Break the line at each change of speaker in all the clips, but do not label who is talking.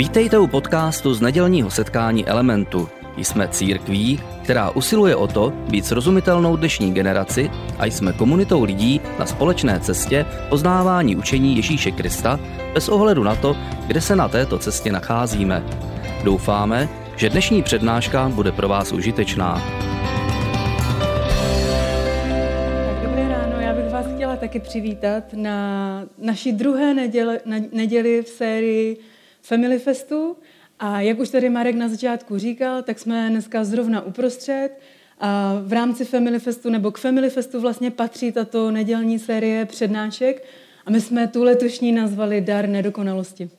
Vítejte u podcastu z nedělního setkání Elementu. Jsme církví, která usiluje o to být srozumitelnou dnešní generaci a jsme komunitou lidí na společné cestě poznávání učení Ježíše Krista bez ohledu na to, kde se na této cestě nacházíme. Doufáme, že dnešní přednáška bude pro vás užitečná.
Tak dobré ráno, já bych vás chtěla taky přivítat na naší druhé neděli, neděli v sérii Family Festu. A jak už tady Marek na začátku říkal, tak jsme dneska zrovna uprostřed. A v rámci Family Festu nebo k Family Festu vlastně patří tato nedělní série přednášek a my jsme tu letošní nazvali Dar nedokonalosti.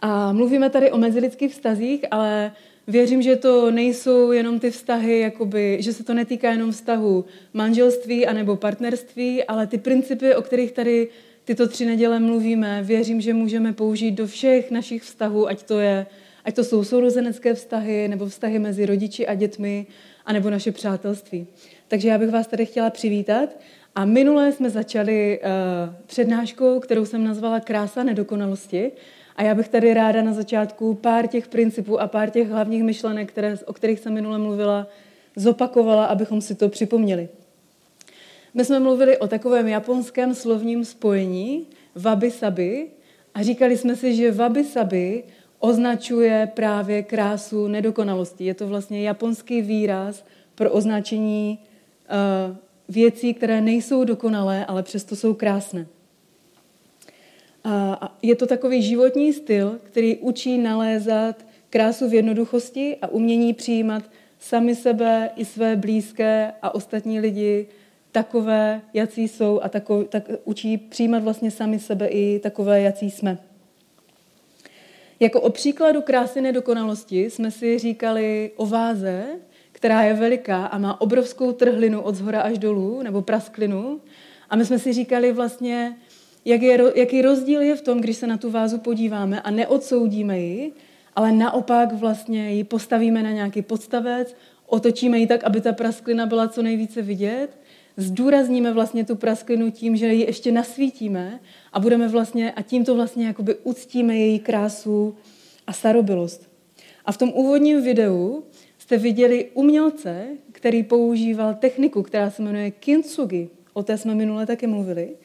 A mluvíme tady o mezilidských vztazích, ale věřím, že to nejsou jenom ty vztahy, jakoby, že se to netýká jenom vztahu manželství anebo partnerství, ale ty principy, o kterých tady tyto tři neděle mluvíme, věřím, že můžeme použít do všech našich vztahů, ať to, je, ať to jsou sourozenecké vztahy, nebo vztahy mezi rodiči a dětmi, anebo naše přátelství. Takže já bych vás tady chtěla přivítat. A minule jsme začali uh, přednáškou, kterou jsem nazvala Krása nedokonalosti. A já bych tady ráda na začátku pár těch principů a pár těch hlavních myšlenek, které, o kterých jsem minule mluvila, zopakovala, abychom si to připomněli. My jsme mluvili o takovém japonském slovním spojení wabi-sabi a říkali jsme si, že wabi-sabi označuje právě krásu nedokonalosti. Je to vlastně japonský výraz pro označení uh, věcí, které nejsou dokonalé, ale přesto jsou krásné. A je to takový životní styl, který učí nalézat krásu v jednoduchosti a umění přijímat sami sebe i své blízké a ostatní lidi takové, jací jsou a tako, tak učí přijímat vlastně sami sebe i takové, jací jsme. Jako o příkladu krásy nedokonalosti jsme si říkali o váze, která je veliká a má obrovskou trhlinu od zhora až dolů, nebo prasklinu. A my jsme si říkali vlastně, jak je, jaký rozdíl je v tom, když se na tu vázu podíváme a neodsoudíme ji, ale naopak vlastně ji postavíme na nějaký podstavec, otočíme ji tak, aby ta prasklina byla co nejvíce vidět zdůrazníme vlastně tu prasklinu tím, že ji ještě nasvítíme a budeme vlastně, a tímto vlastně jakoby uctíme její krásu a starobilost. A v tom úvodním videu jste viděli umělce, který používal techniku, která se jmenuje kintsugi. O té jsme minule taky mluvili.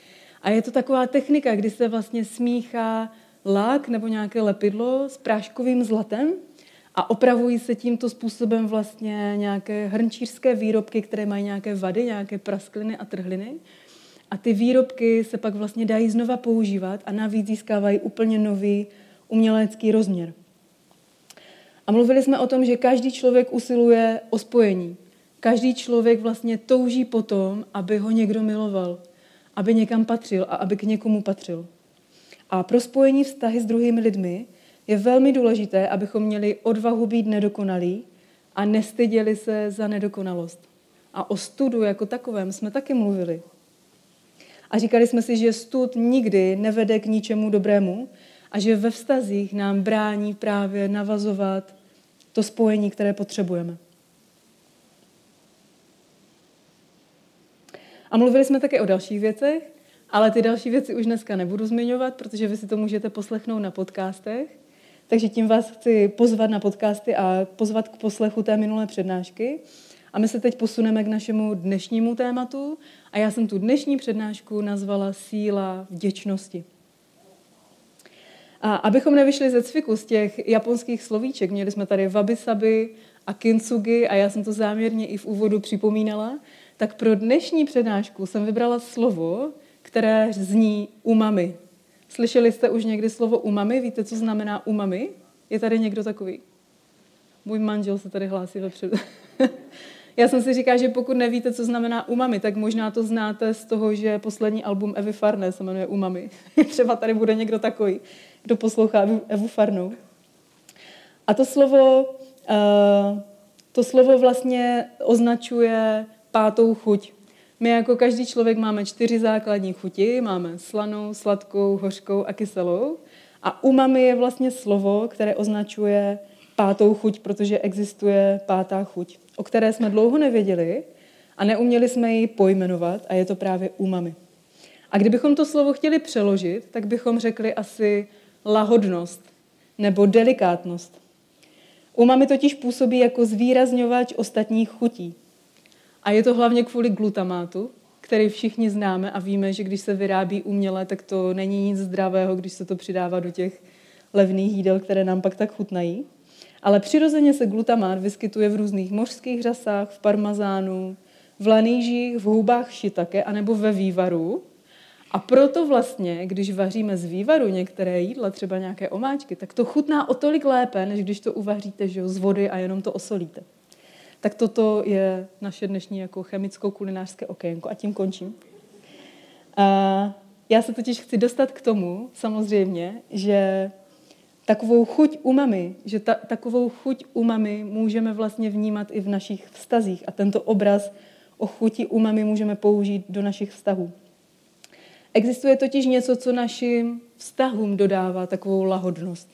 A je to taková technika, kdy se vlastně smíchá lak nebo nějaké lepidlo s práškovým zlatem a opravují se tímto způsobem vlastně nějaké hrnčířské výrobky, které mají nějaké vady, nějaké praskliny a trhliny. A ty výrobky se pak vlastně dají znova používat a navíc získávají úplně nový umělecký rozměr. A mluvili jsme o tom, že každý člověk usiluje o spojení. Každý člověk vlastně touží po tom, aby ho někdo miloval, aby někam patřil a aby k někomu patřil. A pro spojení vztahy s druhými lidmi je velmi důležité, abychom měli odvahu být nedokonalí a nestyděli se za nedokonalost. A o studu jako takovém jsme taky mluvili. A říkali jsme si, že stud nikdy nevede k ničemu dobrému a že ve vztazích nám brání právě navazovat to spojení, které potřebujeme. A mluvili jsme také o dalších věcech, ale ty další věci už dneska nebudu zmiňovat, protože vy si to můžete poslechnout na podcastech. Takže tím vás chci pozvat na podcasty a pozvat k poslechu té minulé přednášky. A my se teď posuneme k našemu dnešnímu tématu. A já jsem tu dnešní přednášku nazvala Síla vděčnosti. A abychom nevyšli ze cviku z těch japonských slovíček, měli jsme tady wabi-sabi a kintsugi a já jsem to záměrně i v úvodu připomínala, tak pro dnešní přednášku jsem vybrala slovo, které zní umami. Slyšeli jste už někdy slovo umami? Víte, co znamená umami? Je tady někdo takový? Můj manžel se tady hlásí vepředu. Já jsem si říkal, že pokud nevíte, co znamená umami, tak možná to znáte z toho, že poslední album Evy Farné se jmenuje Umami. Třeba tady bude někdo takový, kdo poslouchá Evu Farnou. A to slovo, uh, to slovo vlastně označuje pátou chuť. My jako každý člověk máme čtyři základní chuti. Máme slanou, sladkou, hořkou a kyselou. A umami je vlastně slovo, které označuje pátou chuť, protože existuje pátá chuť, o které jsme dlouho nevěděli a neuměli jsme ji pojmenovat a je to právě umami. A kdybychom to slovo chtěli přeložit, tak bychom řekli asi lahodnost. nebo delikátnost. Umami totiž působí jako zvýrazňovač ostatních chutí. A je to hlavně kvůli glutamátu, který všichni známe a víme, že když se vyrábí uměle, tak to není nic zdravého, když se to přidává do těch levných jídel, které nám pak tak chutnají. Ale přirozeně se glutamát vyskytuje v různých mořských řasách, v parmazánu, v lanýžích, v hubách šitake anebo ve vývaru. A proto vlastně, když vaříme z vývaru některé jídla, třeba nějaké omáčky, tak to chutná o tolik lépe, než když to uvaříte že jo, z vody a jenom to osolíte. Tak toto je naše dnešní jako chemicko-kulinářské okénko a tím končím. A já se totiž chci dostat k tomu, samozřejmě, že takovou chuť umami, že ta, takovou chuť umami můžeme vlastně vnímat i v našich vztazích a tento obraz o chuti umami můžeme použít do našich vztahů. Existuje totiž něco, co našim vztahům dodává takovou lahodnost.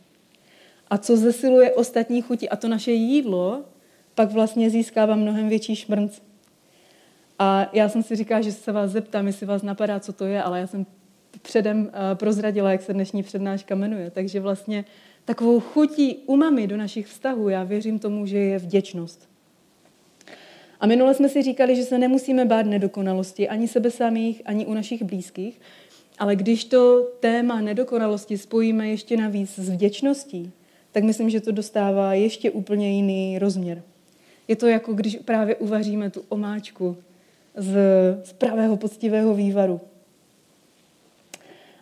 A co zesiluje ostatní chuti. A to naše jídlo pak vlastně získává mnohem větší šmrnc. A já jsem si říkala, že se vás zeptám, jestli vás napadá, co to je, ale já jsem předem eh, prozradila, jak se dnešní přednáška jmenuje. Takže vlastně takovou chutí umami do našich vztahů, já věřím tomu, že je vděčnost. A minule jsme si říkali, že se nemusíme bát nedokonalosti ani sebe samých, ani u našich blízkých, ale když to téma nedokonalosti spojíme ještě navíc s vděčností, tak myslím, že to dostává ještě úplně jiný rozměr. Je to jako když právě uvaříme tu omáčku z, z pravého poctivého vývaru.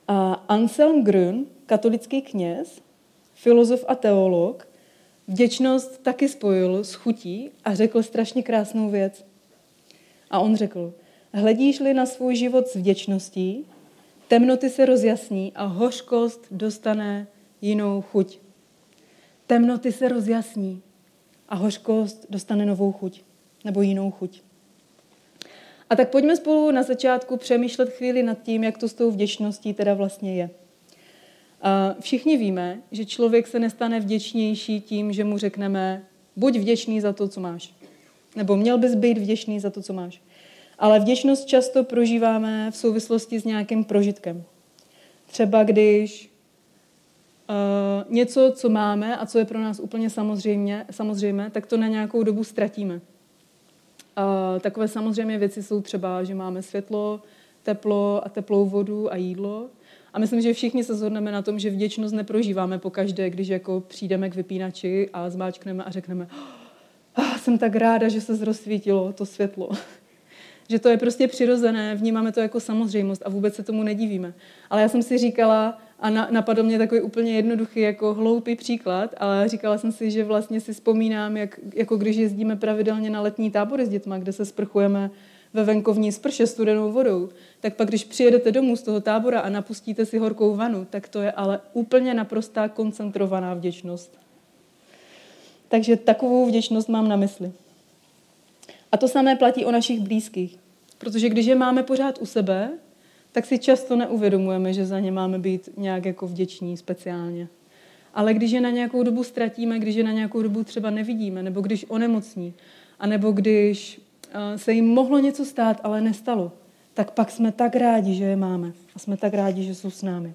A Anselm Grün, katolický kněz, filozof a teolog, vděčnost taky spojil s chutí a řekl strašně krásnou věc. A on řekl, hledíš-li na svůj život s vděčností, temnoty se rozjasní a hořkost dostane jinou chuť. Temnoty se rozjasní a hořkost dostane novou chuť nebo jinou chuť. A tak pojďme spolu na začátku přemýšlet chvíli nad tím, jak to s tou vděčností teda vlastně je. Všichni víme, že člověk se nestane vděčnější tím, že mu řekneme, buď vděčný za to, co máš. Nebo měl bys být vděčný za to, co máš. Ale vděčnost často prožíváme v souvislosti s nějakým prožitkem. Třeba když uh, něco, co máme a co je pro nás úplně samozřejmě, samozřejmě, tak to na nějakou dobu ztratíme. Uh, takové samozřejmě věci jsou třeba, že máme světlo, teplo a teplou vodu a jídlo. A myslím, že všichni se shodneme na tom, že vděčnost neprožíváme po každé, když jako přijdeme k vypínači a zmáčkneme a řekneme, oh, jsem tak ráda, že se zrozsvítilo to světlo. že to je prostě přirozené, vnímáme to jako samozřejmost a vůbec se tomu nedivíme. Ale já jsem si říkala, a na, napadl mě takový úplně jednoduchý, jako hloupý příklad, ale říkala jsem si, že vlastně si vzpomínám, jak, jako když jezdíme pravidelně na letní tábory s dětma, kde se sprchujeme ve venkovní sprše studenou vodou, tak pak, když přijedete domů z toho tábora a napustíte si horkou vanu, tak to je ale úplně naprostá koncentrovaná vděčnost. Takže takovou vděčnost mám na mysli. A to samé platí o našich blízkých. Protože když je máme pořád u sebe, tak si často neuvědomujeme, že za ně máme být nějak jako vděční speciálně. Ale když je na nějakou dobu ztratíme, když je na nějakou dobu třeba nevidíme, nebo když onemocní, anebo když eh, se jim mohlo něco stát, ale nestalo, tak pak jsme tak rádi, že je máme. A jsme tak rádi, že jsou s námi.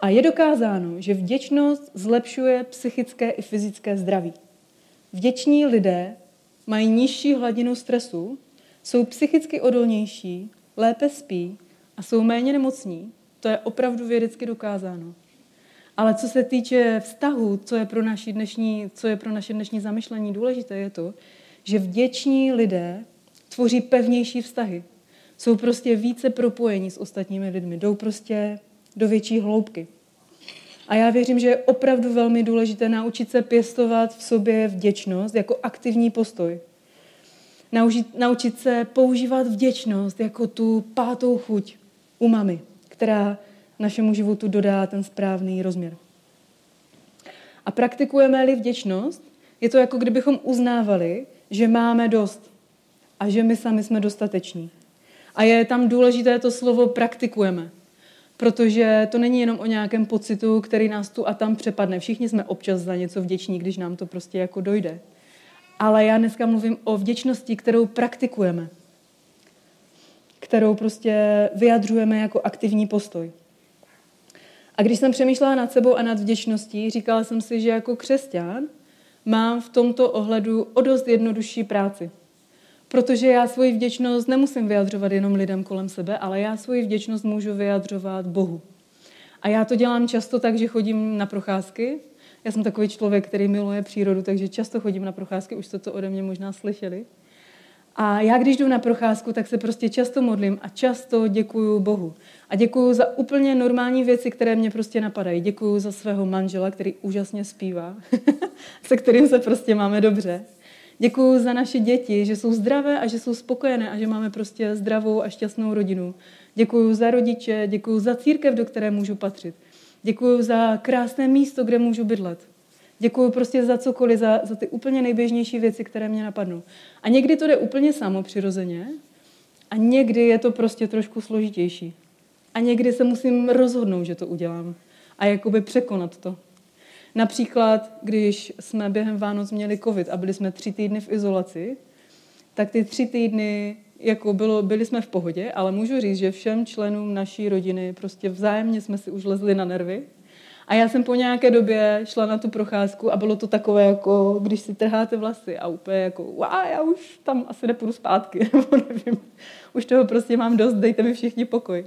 A je dokázáno, že vděčnost zlepšuje psychické i fyzické zdraví. Vděční lidé mají nižší hladinu stresu, jsou psychicky odolnější, lépe spí a jsou méně nemocní. To je opravdu vědecky dokázáno. Ale co se týče vztahu, co je pro, naši dnešní, co je pro naše dnešní zamyšlení důležité, je to, že vděční lidé tvoří pevnější vztahy. Jsou prostě více propojení s ostatními lidmi, jdou prostě do větší hloubky. A já věřím, že je opravdu velmi důležité naučit se pěstovat v sobě vděčnost jako aktivní postoj. Naučit, naučit se používat vděčnost jako tu pátou chuť umami, která našemu životu dodá ten správný rozměr. A praktikujeme-li vděčnost, je to jako kdybychom uznávali, že máme dost a že my sami jsme dostateční. A je tam důležité to slovo praktikujeme, protože to není jenom o nějakém pocitu, který nás tu a tam přepadne. Všichni jsme občas za něco vděční, když nám to prostě jako dojde. Ale já dneska mluvím o vděčnosti, kterou praktikujeme, kterou prostě vyjadřujeme jako aktivní postoj. A když jsem přemýšlela nad sebou a nad vděčností, říkala jsem si, že jako křesťan mám v tomto ohledu o dost jednodušší práci. Protože já svoji vděčnost nemusím vyjadřovat jenom lidem kolem sebe, ale já svoji vděčnost můžu vyjadřovat Bohu. A já to dělám často tak, že chodím na procházky. Já jsem takový člověk, který miluje přírodu, takže často chodím na procházky, už jste to ode mě možná slyšeli. A já, když jdu na procházku, tak se prostě často modlím a často děkuju Bohu. A děkuju za úplně normální věci, které mě prostě napadají. Děkuju za svého manžela, který úžasně zpívá, se kterým se prostě máme dobře. Děkuju za naše děti, že jsou zdravé a že jsou spokojené a že máme prostě zdravou a šťastnou rodinu. Děkuju za rodiče, děkuju za církev, do které můžu patřit. Děkuju za krásné místo, kde můžu bydlet. Děkuju prostě za cokoliv, za, za ty úplně nejběžnější věci, které mě napadnou. A někdy to jde úplně samo přirozeně a někdy je to prostě trošku složitější. A někdy se musím rozhodnout, že to udělám a jakoby překonat to. Například, když jsme během Vánoc měli covid a byli jsme tři týdny v izolaci, tak ty tři týdny jako bylo, byli jsme v pohodě, ale můžu říct, že všem členům naší rodiny prostě vzájemně jsme si už lezli na nervy. A já jsem po nějaké době šla na tu procházku a bylo to takové, jako když si trháte vlasy a úplně jako, wow, já už tam asi nepůjdu zpátky, nebo nevím, už toho prostě mám dost, dejte mi všichni pokoj.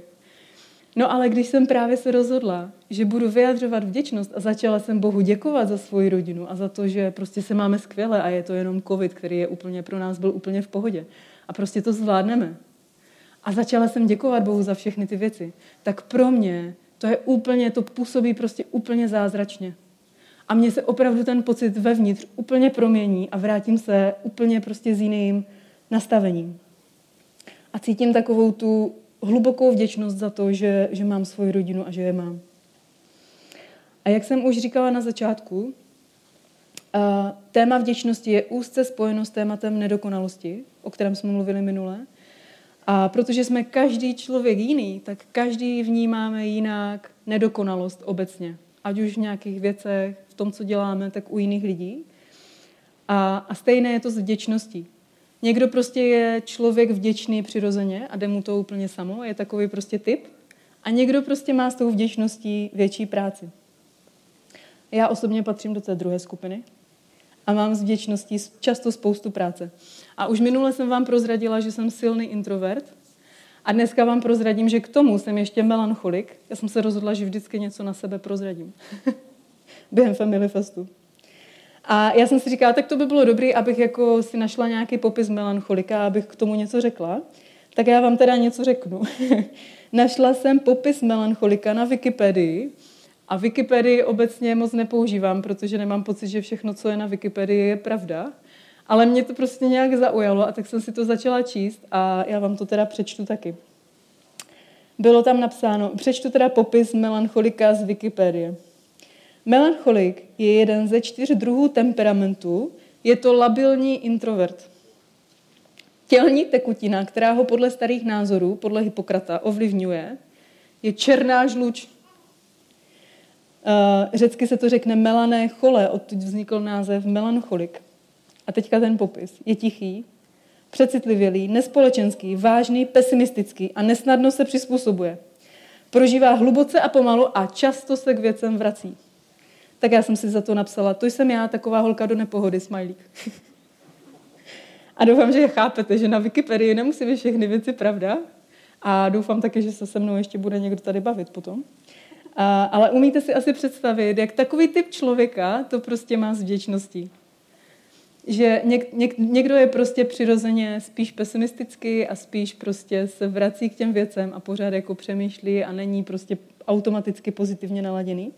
No ale když jsem právě se rozhodla, že budu vyjadřovat vděčnost a začala jsem Bohu děkovat za svoji rodinu a za to, že prostě se máme skvěle a je to jenom covid, který je úplně pro nás byl úplně v pohodě. A prostě to zvládneme. A začala jsem děkovat Bohu za všechny ty věci. Tak pro mě to je úplně, to působí prostě úplně zázračně. A mně se opravdu ten pocit vevnitř úplně promění a vrátím se úplně prostě s jiným nastavením. A cítím takovou tu hlubokou vděčnost za to, že, že mám svoji rodinu a že je mám. A jak jsem už říkala na začátku, téma vděčnosti je úzce spojeno s tématem nedokonalosti, o kterém jsme mluvili minule. A protože jsme každý člověk jiný, tak každý vnímáme jinak nedokonalost obecně. Ať už v nějakých věcech, v tom, co děláme, tak u jiných lidí. A, a stejné je to s vděčností. Někdo prostě je člověk vděčný přirozeně a jde mu to úplně samo, je takový prostě typ. A někdo prostě má s tou vděčností větší práci. Já osobně patřím do té druhé skupiny a mám s vděčností často spoustu práce. A už minule jsem vám prozradila, že jsem silný introvert a dneska vám prozradím, že k tomu jsem ještě melancholik. Já jsem se rozhodla, že vždycky něco na sebe prozradím. Během Family Festu. A já jsem si říkala, tak to by bylo dobré, abych jako si našla nějaký popis melancholika, abych k tomu něco řekla. Tak já vám teda něco řeknu. Našla jsem popis melancholika na Wikipedii a Wikipedii obecně moc nepoužívám, protože nemám pocit, že všechno, co je na Wikipedii, je pravda. Ale mě to prostě nějak zaujalo a tak jsem si to začala číst a já vám to teda přečtu taky. Bylo tam napsáno, přečtu teda popis melancholika z Wikipedie. Melancholik je jeden ze čtyř druhů temperamentu, je to labilní introvert. Tělní tekutina, která ho podle starých názorů, podle Hippokrata, ovlivňuje, je černá žluč. Eh, řecky se to řekne melané chole, odtud vznikl název melancholik. A teďka ten popis. Je tichý, přecitlivělý, nespolečenský, vážný, pesimistický a nesnadno se přizpůsobuje. Prožívá hluboce a pomalu a často se k věcem vrací. Tak já jsem si za to napsala, to jsem já, taková holka do nepohody, smajlík. a doufám, že chápete, že na Wikipedii nemusí být všechny věci pravda. A doufám taky, že se se mnou ještě bude někdo tady bavit potom. A, ale umíte si asi představit, jak takový typ člověka to prostě má s vděčností. Že něk, něk, někdo je prostě přirozeně spíš pesimistický a spíš prostě se vrací k těm věcem a pořád jako přemýšlí a není prostě automaticky pozitivně naladěný.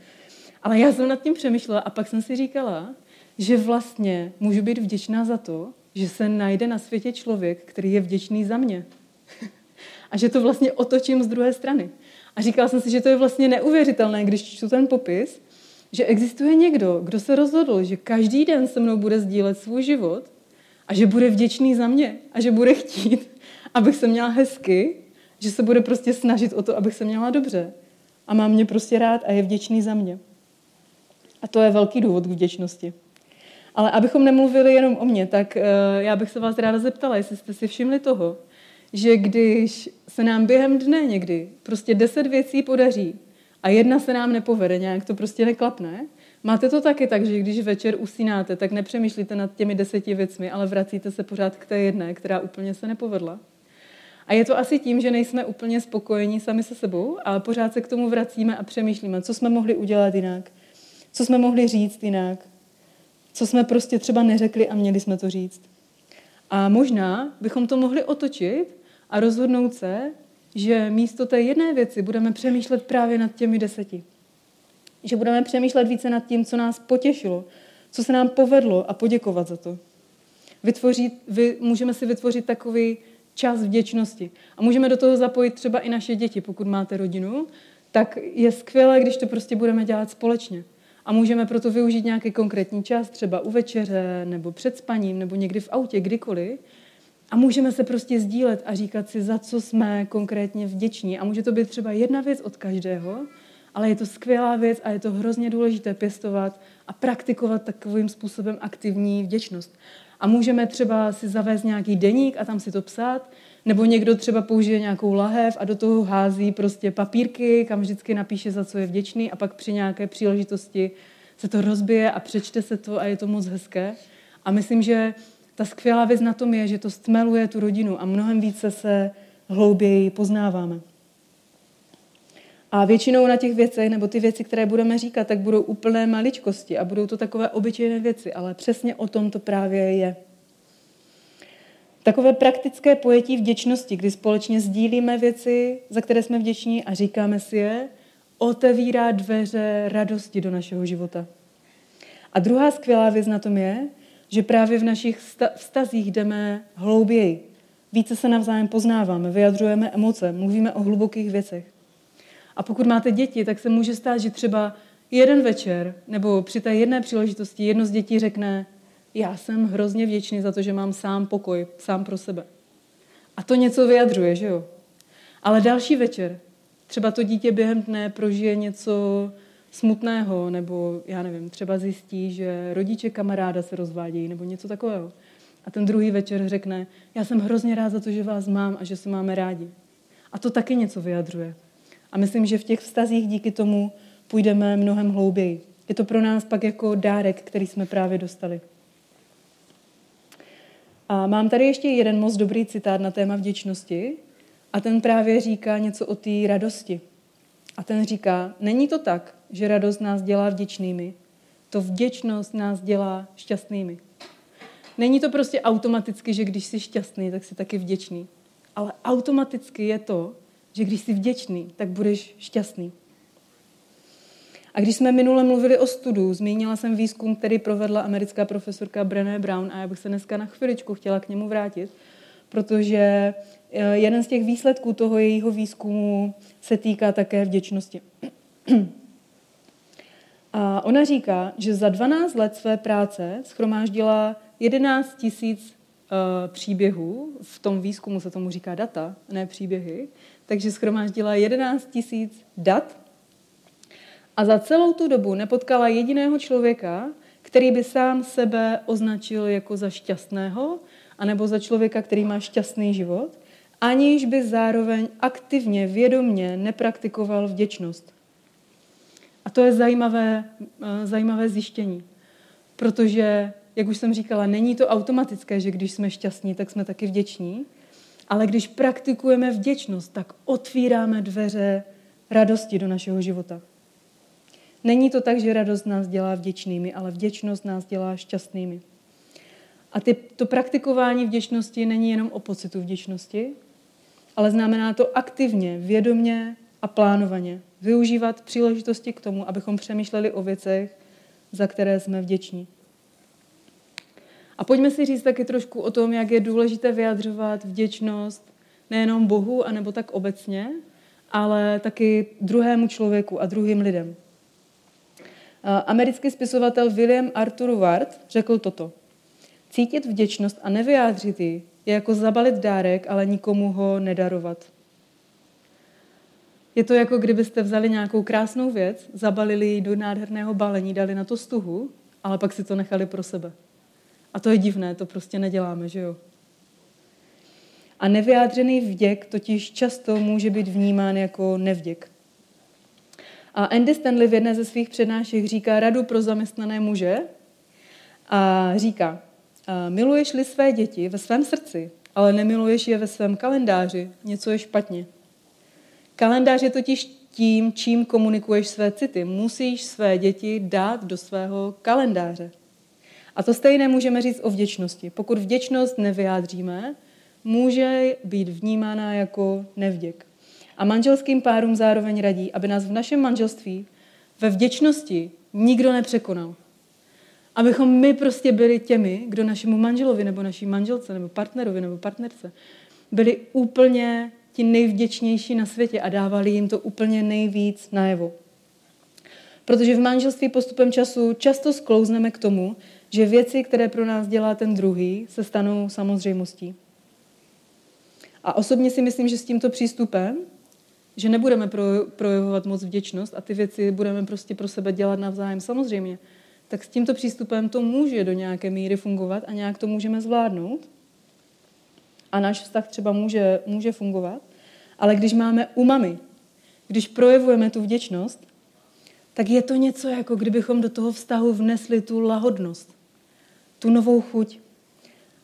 Ale já jsem nad tím přemýšlela a pak jsem si říkala, že vlastně můžu být vděčná za to, že se najde na světě člověk, který je vděčný za mě. a že to vlastně otočím z druhé strany. A říkala jsem si, že to je vlastně neuvěřitelné, když čtu ten popis, že existuje někdo, kdo se rozhodl, že každý den se mnou bude sdílet svůj život a že bude vděčný za mě a že bude chtít, abych se měla hezky, že se bude prostě snažit o to, abych se měla dobře. A má mě prostě rád a je vděčný za mě. A to je velký důvod k vděčnosti. Ale abychom nemluvili jenom o mně, tak uh, já bych se vás ráda zeptala, jestli jste si všimli toho, že když se nám během dne někdy prostě deset věcí podaří a jedna se nám nepovede, nějak to prostě neklapne. Máte to taky tak, že když večer usínáte, tak nepřemýšlíte nad těmi deseti věcmi, ale vracíte se pořád k té jedné, která úplně se nepovedla. A je to asi tím, že nejsme úplně spokojení sami se sebou, ale pořád se k tomu vracíme a přemýšlíme, co jsme mohli udělat jinak, co jsme mohli říct jinak, co jsme prostě třeba neřekli a měli jsme to říct. A možná bychom to mohli otočit a rozhodnout se, že místo té jedné věci budeme přemýšlet právě nad těmi deseti. Že budeme přemýšlet více nad tím, co nás potěšilo, co se nám povedlo a poděkovat za to. Vytvořit, vy, můžeme si vytvořit takový čas vděčnosti. A můžeme do toho zapojit třeba i naše děti, pokud máte rodinu, tak je skvělé, když to prostě budeme dělat společně. A můžeme proto využít nějaký konkrétní čas, třeba u večeře, nebo před spaním, nebo někdy v autě, kdykoliv. A můžeme se prostě sdílet a říkat si, za co jsme konkrétně vděční. A může to být třeba jedna věc od každého, ale je to skvělá věc a je to hrozně důležité pěstovat a praktikovat takovým způsobem aktivní vděčnost. A můžeme třeba si zavést nějaký deník a tam si to psát, nebo někdo třeba použije nějakou lahev a do toho hází prostě papírky, kam vždycky napíše, za co je vděčný a pak při nějaké příležitosti se to rozbije a přečte se to a je to moc hezké. A myslím, že ta skvělá věc na tom je, že to stmeluje tu rodinu a mnohem více se hlouběji poznáváme. A většinou na těch věcech, nebo ty věci, které budeme říkat, tak budou úplné maličkosti a budou to takové obyčejné věci, ale přesně o tom to právě je. Takové praktické pojetí vděčnosti, kdy společně sdílíme věci, za které jsme vděční a říkáme si je, otevírá dveře radosti do našeho života. A druhá skvělá věc na tom je, že právě v našich vztazích jdeme hlouběji. Více se navzájem poznáváme, vyjadřujeme emoce, mluvíme o hlubokých věcech. A pokud máte děti, tak se může stát, že třeba jeden večer nebo při té jedné příležitosti jedno z dětí řekne, já jsem hrozně vděčný za to, že mám sám pokoj, sám pro sebe. A to něco vyjadřuje, že jo? Ale další večer, třeba to dítě během dne prožije něco smutného, nebo já nevím, třeba zjistí, že rodiče kamaráda se rozvádějí, nebo něco takového. A ten druhý večer řekne, já jsem hrozně rád za to, že vás mám a že se máme rádi. A to taky něco vyjadřuje. A myslím, že v těch vztazích díky tomu půjdeme mnohem hlouběji. Je to pro nás pak jako dárek, který jsme právě dostali. A mám tady ještě jeden moc dobrý citát na téma vděčnosti a ten právě říká něco o té radosti. A ten říká, není to tak, že radost nás dělá vděčnými, to vděčnost nás dělá šťastnými. Není to prostě automaticky, že když jsi šťastný, tak jsi taky vděčný. Ale automaticky je to, že když jsi vděčný, tak budeš šťastný. A když jsme minule mluvili o studu, zmínila jsem výzkum, který provedla americká profesorka Brené Brown a já bych se dneska na chviličku chtěla k němu vrátit, protože eh, jeden z těch výsledků toho jejího výzkumu se týká také vděčnosti. A ona říká, že za 12 let své práce schromáždila 11 tisíc uh, příběhů, v tom výzkumu se tomu říká data, ne příběhy, takže schromáždila 11 tisíc dat. A za celou tu dobu nepotkala jediného člověka, který by sám sebe označil jako za šťastného, anebo za člověka, který má šťastný život, aniž by zároveň aktivně, vědomně nepraktikoval vděčnost. A to je zajímavé, eh, zajímavé zjištění, protože, jak už jsem říkala, není to automatické, že když jsme šťastní, tak jsme taky vděční, ale když praktikujeme vděčnost, tak otvíráme dveře radosti do našeho života. Není to tak, že radost nás dělá vděčnými, ale vděčnost nás dělá šťastnými. A ty, to praktikování vděčnosti není jenom o pocitu vděčnosti, ale znamená to aktivně, vědomně a plánovaně využívat příležitosti k tomu, abychom přemýšleli o věcech, za které jsme vděční. A pojďme si říct taky trošku o tom, jak je důležité vyjadřovat vděčnost nejenom Bohu, anebo tak obecně, ale taky druhému člověku a druhým lidem. Americký spisovatel William Arthur Ward řekl toto. Cítit vděčnost a nevyjádřit ji je jako zabalit dárek, ale nikomu ho nedarovat. Je to jako kdybyste vzali nějakou krásnou věc, zabalili ji do nádherného balení, dali na to stuhu, ale pak si to nechali pro sebe. A to je divné, to prostě neděláme, že jo? A nevyjádřený vděk totiž často může být vnímán jako nevděk. A Andy Stanley v jedné ze svých přednášek říká radu pro zaměstnané muže a říká, miluješ-li své děti ve svém srdci, ale nemiluješ je ve svém kalendáři, něco je špatně. Kalendář je totiž tím, čím komunikuješ své city. Musíš své děti dát do svého kalendáře. A to stejné můžeme říct o vděčnosti. Pokud vděčnost nevyjádříme, může být vnímána jako nevděk. A manželským párům zároveň radí, aby nás v našem manželství ve vděčnosti nikdo nepřekonal. Abychom my prostě byli těmi, kdo našemu manželovi nebo naší manželce nebo partnerovi nebo partnerce byli úplně ti nejvděčnější na světě a dávali jim to úplně nejvíc najevo. Protože v manželství postupem času často sklouzneme k tomu, že věci, které pro nás dělá ten druhý, se stanou samozřejmostí. A osobně si myslím, že s tímto přístupem, že nebudeme projevovat moc vděčnost a ty věci budeme prostě pro sebe dělat navzájem samozřejmě, tak s tímto přístupem to může do nějaké míry fungovat a nějak to můžeme zvládnout. A náš vztah třeba může, může fungovat. Ale když máme umami, když projevujeme tu vděčnost, tak je to něco, jako kdybychom do toho vztahu vnesli tu lahodnost, tu novou chuť.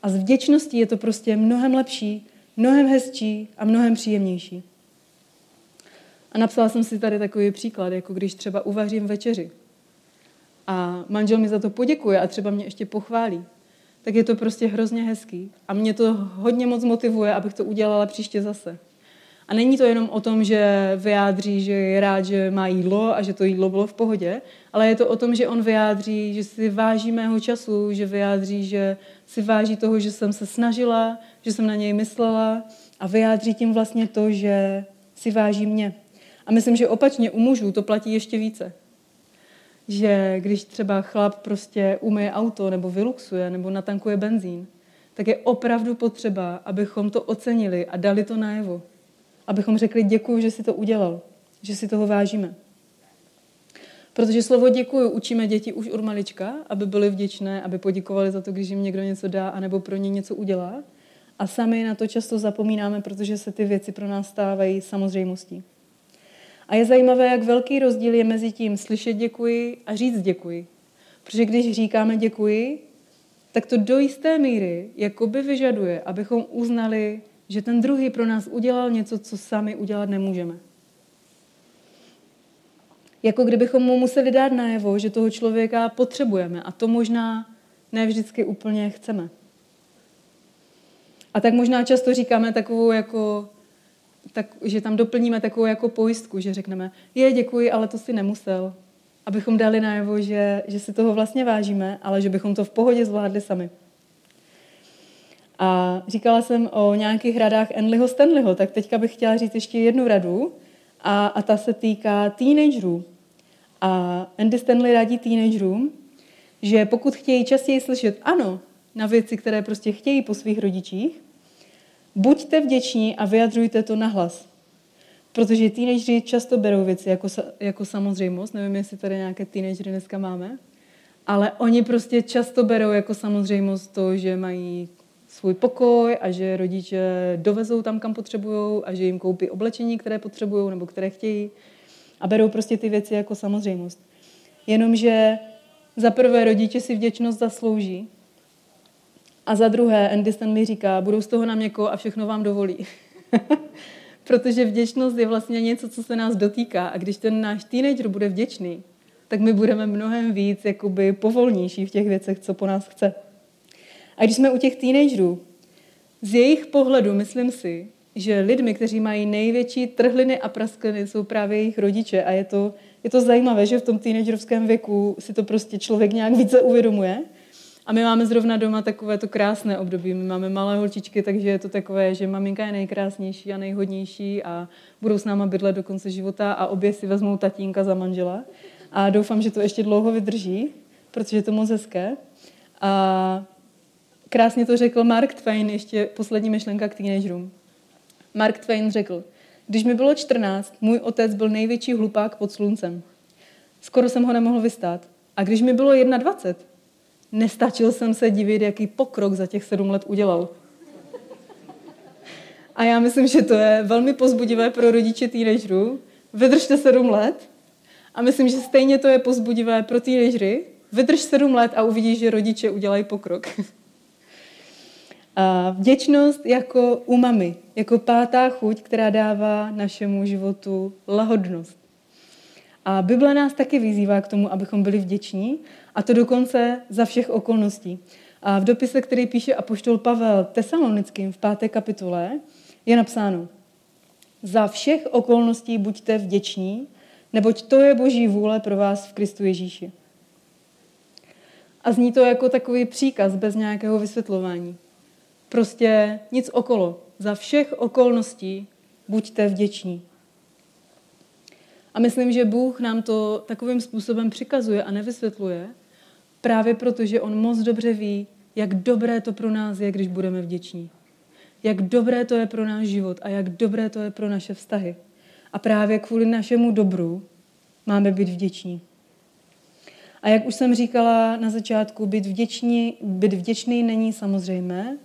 A z vděčností je to prostě mnohem lepší, mnohem hezčí a mnohem příjemnější. A napsala jsem si tady takový příklad, jako když třeba uvařím večeři a manžel mi za to poděkuje a třeba mě ještě pochválí, tak je to prostě hrozně hezký. A mě to hodně moc motivuje, abych to udělala příště zase. A není to jenom o tom, že vyjádří, že je rád, že má jídlo a že to jídlo bylo v pohodě, ale je to o tom, že on vyjádří, že si váží mého času, že vyjádří, že si váží toho, že jsem se snažila, že jsem na něj myslela a vyjádří tím vlastně to, že si váží mě. A myslím, že opačně u mužů to platí ještě více. Že když třeba chlap prostě umyje auto nebo vyluxuje nebo natankuje benzín, tak je opravdu potřeba, abychom to ocenili a dali to najevo abychom řekli děkuji, že si to udělal, že si toho vážíme. Protože slovo děkuji učíme děti už od malička, aby byly vděčné, aby poděkovali za to, když jim někdo něco dá, anebo pro ně něco udělá. A sami na to často zapomínáme, protože se ty věci pro nás stávají samozřejmostí. A je zajímavé, jak velký rozdíl je mezi tím slyšet děkuji a říct děkuji. Protože když říkáme děkuji, tak to do jisté míry jakoby vyžaduje, abychom uznali že ten druhý pro nás udělal něco, co sami udělat nemůžeme. Jako kdybychom mu museli dát najevo, že toho člověka potřebujeme a to možná ne vždycky úplně chceme. A tak možná často říkáme takovou jako, tak, že tam doplníme takovou jako pojistku, že řekneme, je, děkuji, ale to si nemusel. Abychom dali najevo, že, že si toho vlastně vážíme, ale že bychom to v pohodě zvládli sami. A říkala jsem o nějakých radách Enliho Stanleyho, tak teďka bych chtěla říct ještě jednu radu a, a ta se týká teenagerů. A Andy Stanley radí teenagerům, že pokud chtějí častěji slyšet ano na věci, které prostě chtějí po svých rodičích, buďte vděční a vyjadřujte to nahlas. Protože teenagery často berou věci jako, jako samozřejmost. Nevím, jestli tady nějaké teenagery dneska máme. Ale oni prostě často berou jako samozřejmost to, že mají svůj pokoj a že rodiče dovezou tam, kam potřebují a že jim koupí oblečení, které potřebují nebo které chtějí a berou prostě ty věci jako samozřejmost. Jenomže za prvé rodiče si vděčnost zaslouží a za druhé Andy Stanley říká, budou z toho na měko a všechno vám dovolí. Protože vděčnost je vlastně něco, co se nás dotýká a když ten náš teenager bude vděčný, tak my budeme mnohem víc jakoby povolnější v těch věcech, co po nás chce. A když jsme u těch teenagerů, z jejich pohledu myslím si, že lidmi, kteří mají největší trhliny a praskliny, jsou právě jejich rodiče. A je to, je to zajímavé, že v tom teenagerovském věku si to prostě člověk nějak více uvědomuje. A my máme zrovna doma takové to krásné období. My máme malé holčičky, takže je to takové, že maminka je nejkrásnější a nejhodnější a budou s náma bydlet do konce života a obě si vezmou tatínka za manžela. A doufám, že to ještě dlouho vydrží, protože je to moc hezké. A Krásně to řekl Mark Twain, ještě poslední myšlenka k teenagerům. Mark Twain řekl, když mi bylo 14, můj otec byl největší hlupák pod sluncem. Skoro jsem ho nemohl vystát. A když mi bylo 21, nestačil jsem se divit, jaký pokrok za těch sedm let udělal. A já myslím, že to je velmi pozbudivé pro rodiče teenagerů. Vydržte sedm let A myslím, že stejně to je pozbudivé pro teenagery. Vydrž sedm let a uvidíš, že rodiče udělají pokrok. A vděčnost jako umami, jako pátá chuť, která dává našemu životu lahodnost. A Bible nás taky vyzývá k tomu, abychom byli vděční, a to dokonce za všech okolností. A v dopise, který píše apoštol Pavel Tesalonickým v páté kapitole, je napsáno Za všech okolností buďte vděční, neboť to je boží vůle pro vás v Kristu Ježíši. A zní to jako takový příkaz bez nějakého vysvětlování. Prostě nic okolo. Za všech okolností buďte vděční. A myslím, že Bůh nám to takovým způsobem přikazuje a nevysvětluje, právě proto, že On moc dobře ví, jak dobré to pro nás je, když budeme vděční. Jak dobré to je pro náš život a jak dobré to je pro naše vztahy. A právě kvůli našemu dobru máme být vděční. A jak už jsem říkala na začátku, být vděčný, být vděčný není samozřejmé,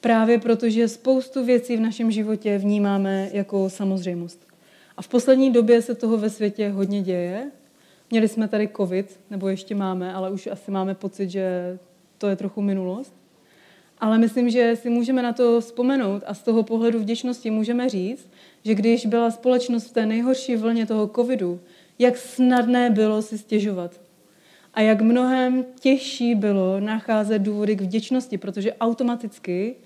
právě protože spoustu věcí v našem životě vnímáme jako samozřejmost. A v poslední době se toho ve světě hodně děje. Měli jsme tady covid, nebo ještě máme, ale už asi máme pocit, že to je trochu minulost. Ale myslím, že si můžeme na to vzpomenout a z toho pohledu vděčnosti můžeme říct, že když byla společnost v té nejhorší vlně toho covidu, jak snadné bylo si stěžovat. A jak mnohem těžší bylo nacházet důvody k vděčnosti, protože automaticky,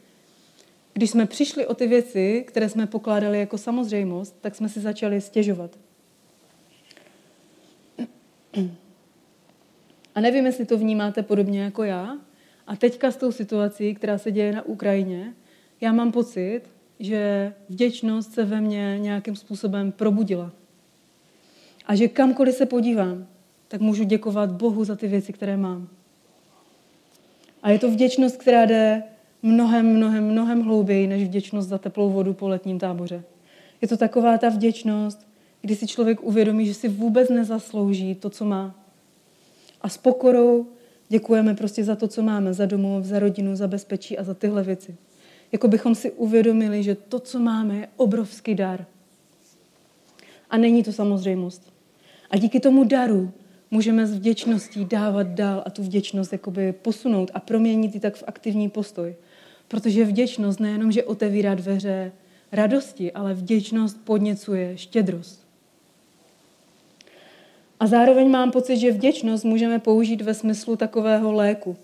když jsme přišli o ty věci, které jsme pokládali jako samozřejmost, tak jsme si začali stěžovat. A nevím, jestli to vnímáte podobně jako já. A teďka s tou situací, která se děje na Ukrajině, já mám pocit, že vděčnost se ve mně nějakým způsobem probudila. A že kamkoliv se podívám, tak můžu děkovat Bohu za ty věci, které mám. A je to vděčnost, která jde mnohem, mnohem, mnohem hlouběji než vděčnost za teplou vodu po letním táboře. Je to taková ta vděčnost, kdy si člověk uvědomí, že si vůbec nezaslouží to, co má. A s pokorou děkujeme prostě za to, co máme, za domov, za rodinu, za bezpečí a za tyhle věci. Jako bychom si uvědomili, že to, co máme, je obrovský dar. A není to samozřejmost. A díky tomu daru můžeme s vděčností dávat dál a tu vděčnost jakoby posunout a proměnit ji tak v aktivní postoj. Protože vděčnost nejenom, že otevírá dveře radosti, ale vděčnost podněcuje štědrost. A zároveň mám pocit, že vděčnost můžeme použít ve smyslu takového léku.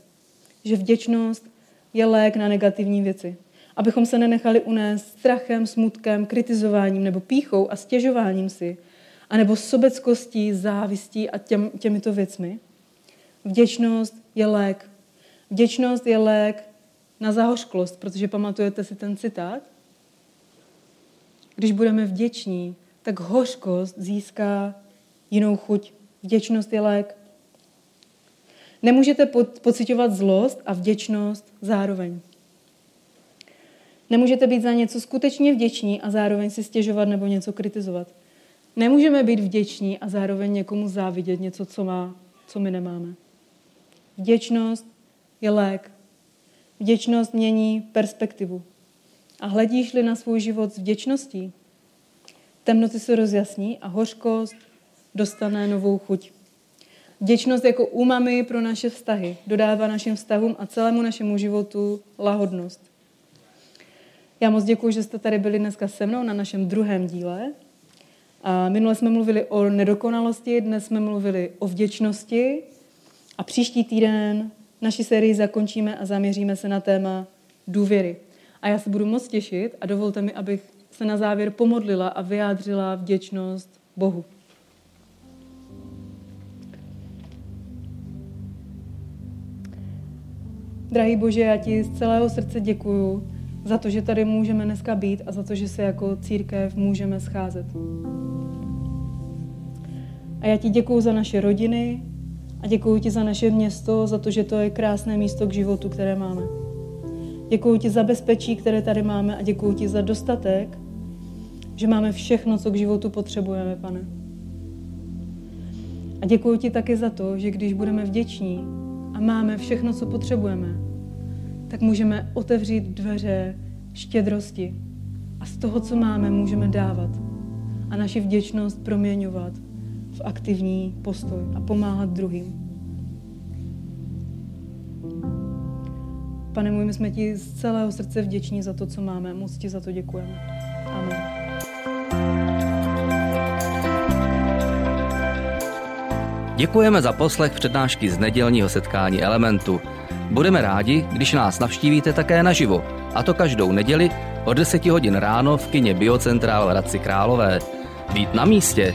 Že vděčnost je lék na negativní věci. Abychom se nenechali unést strachem, smutkem, kritizováním nebo píchou a stěžováním si, anebo sobeckostí, závistí a těm, těmito věcmi. Vděčnost je lék. Vděčnost je lék na zahořklost, protože pamatujete si ten citát? Když budeme vděční, tak hořkost získá jinou chuť. Vděčnost je lék. Nemůžete pocitovat zlost a vděčnost zároveň. Nemůžete být za něco skutečně vděční a zároveň si stěžovat nebo něco kritizovat. Nemůžeme být vděční a zároveň někomu závidět něco, co má, co my nemáme. Vděčnost je lék. Vděčnost mění perspektivu. A hledíš-li na svůj život s vděčností, temnoty se rozjasní a hořkost dostane novou chuť. Vděčnost jako umami pro naše vztahy dodává našim vztahům a celému našemu životu lahodnost. Já moc děkuji, že jste tady byli dneska se mnou na našem druhém díle. A minule jsme mluvili o nedokonalosti, dnes jsme mluvili o vděčnosti a příští týden naši sérii zakončíme a zaměříme se na téma důvěry. A já se budu moc těšit a dovolte mi, abych se na závěr pomodlila a vyjádřila vděčnost Bohu. Drahý Bože, já ti z celého srdce děkuju za to, že tady můžeme dneska být a za to, že se jako církev můžeme scházet. A já ti děkuju za naše rodiny a děkuju ti za naše město, za to, že to je krásné místo k životu, které máme. Děkuju ti za bezpečí, které tady máme a děkuju ti za dostatek, že máme všechno, co k životu potřebujeme, pane. A děkuji ti taky za to, že když budeme vděční a máme všechno, co potřebujeme, tak můžeme otevřít dveře štědrosti a z toho, co máme, můžeme dávat a naši vděčnost proměňovat aktivní postoj a pomáhat druhým. Pane můj, my jsme ti z celého srdce vděční za to, co máme. Moc ti za to děkujeme. Amen.
Děkujeme za poslech přednášky z nedělního setkání Elementu. Budeme rádi, když nás navštívíte také naživo, a to každou neděli od 10 hodin ráno v kině Biocentrál v Hradci Králové. Být na místě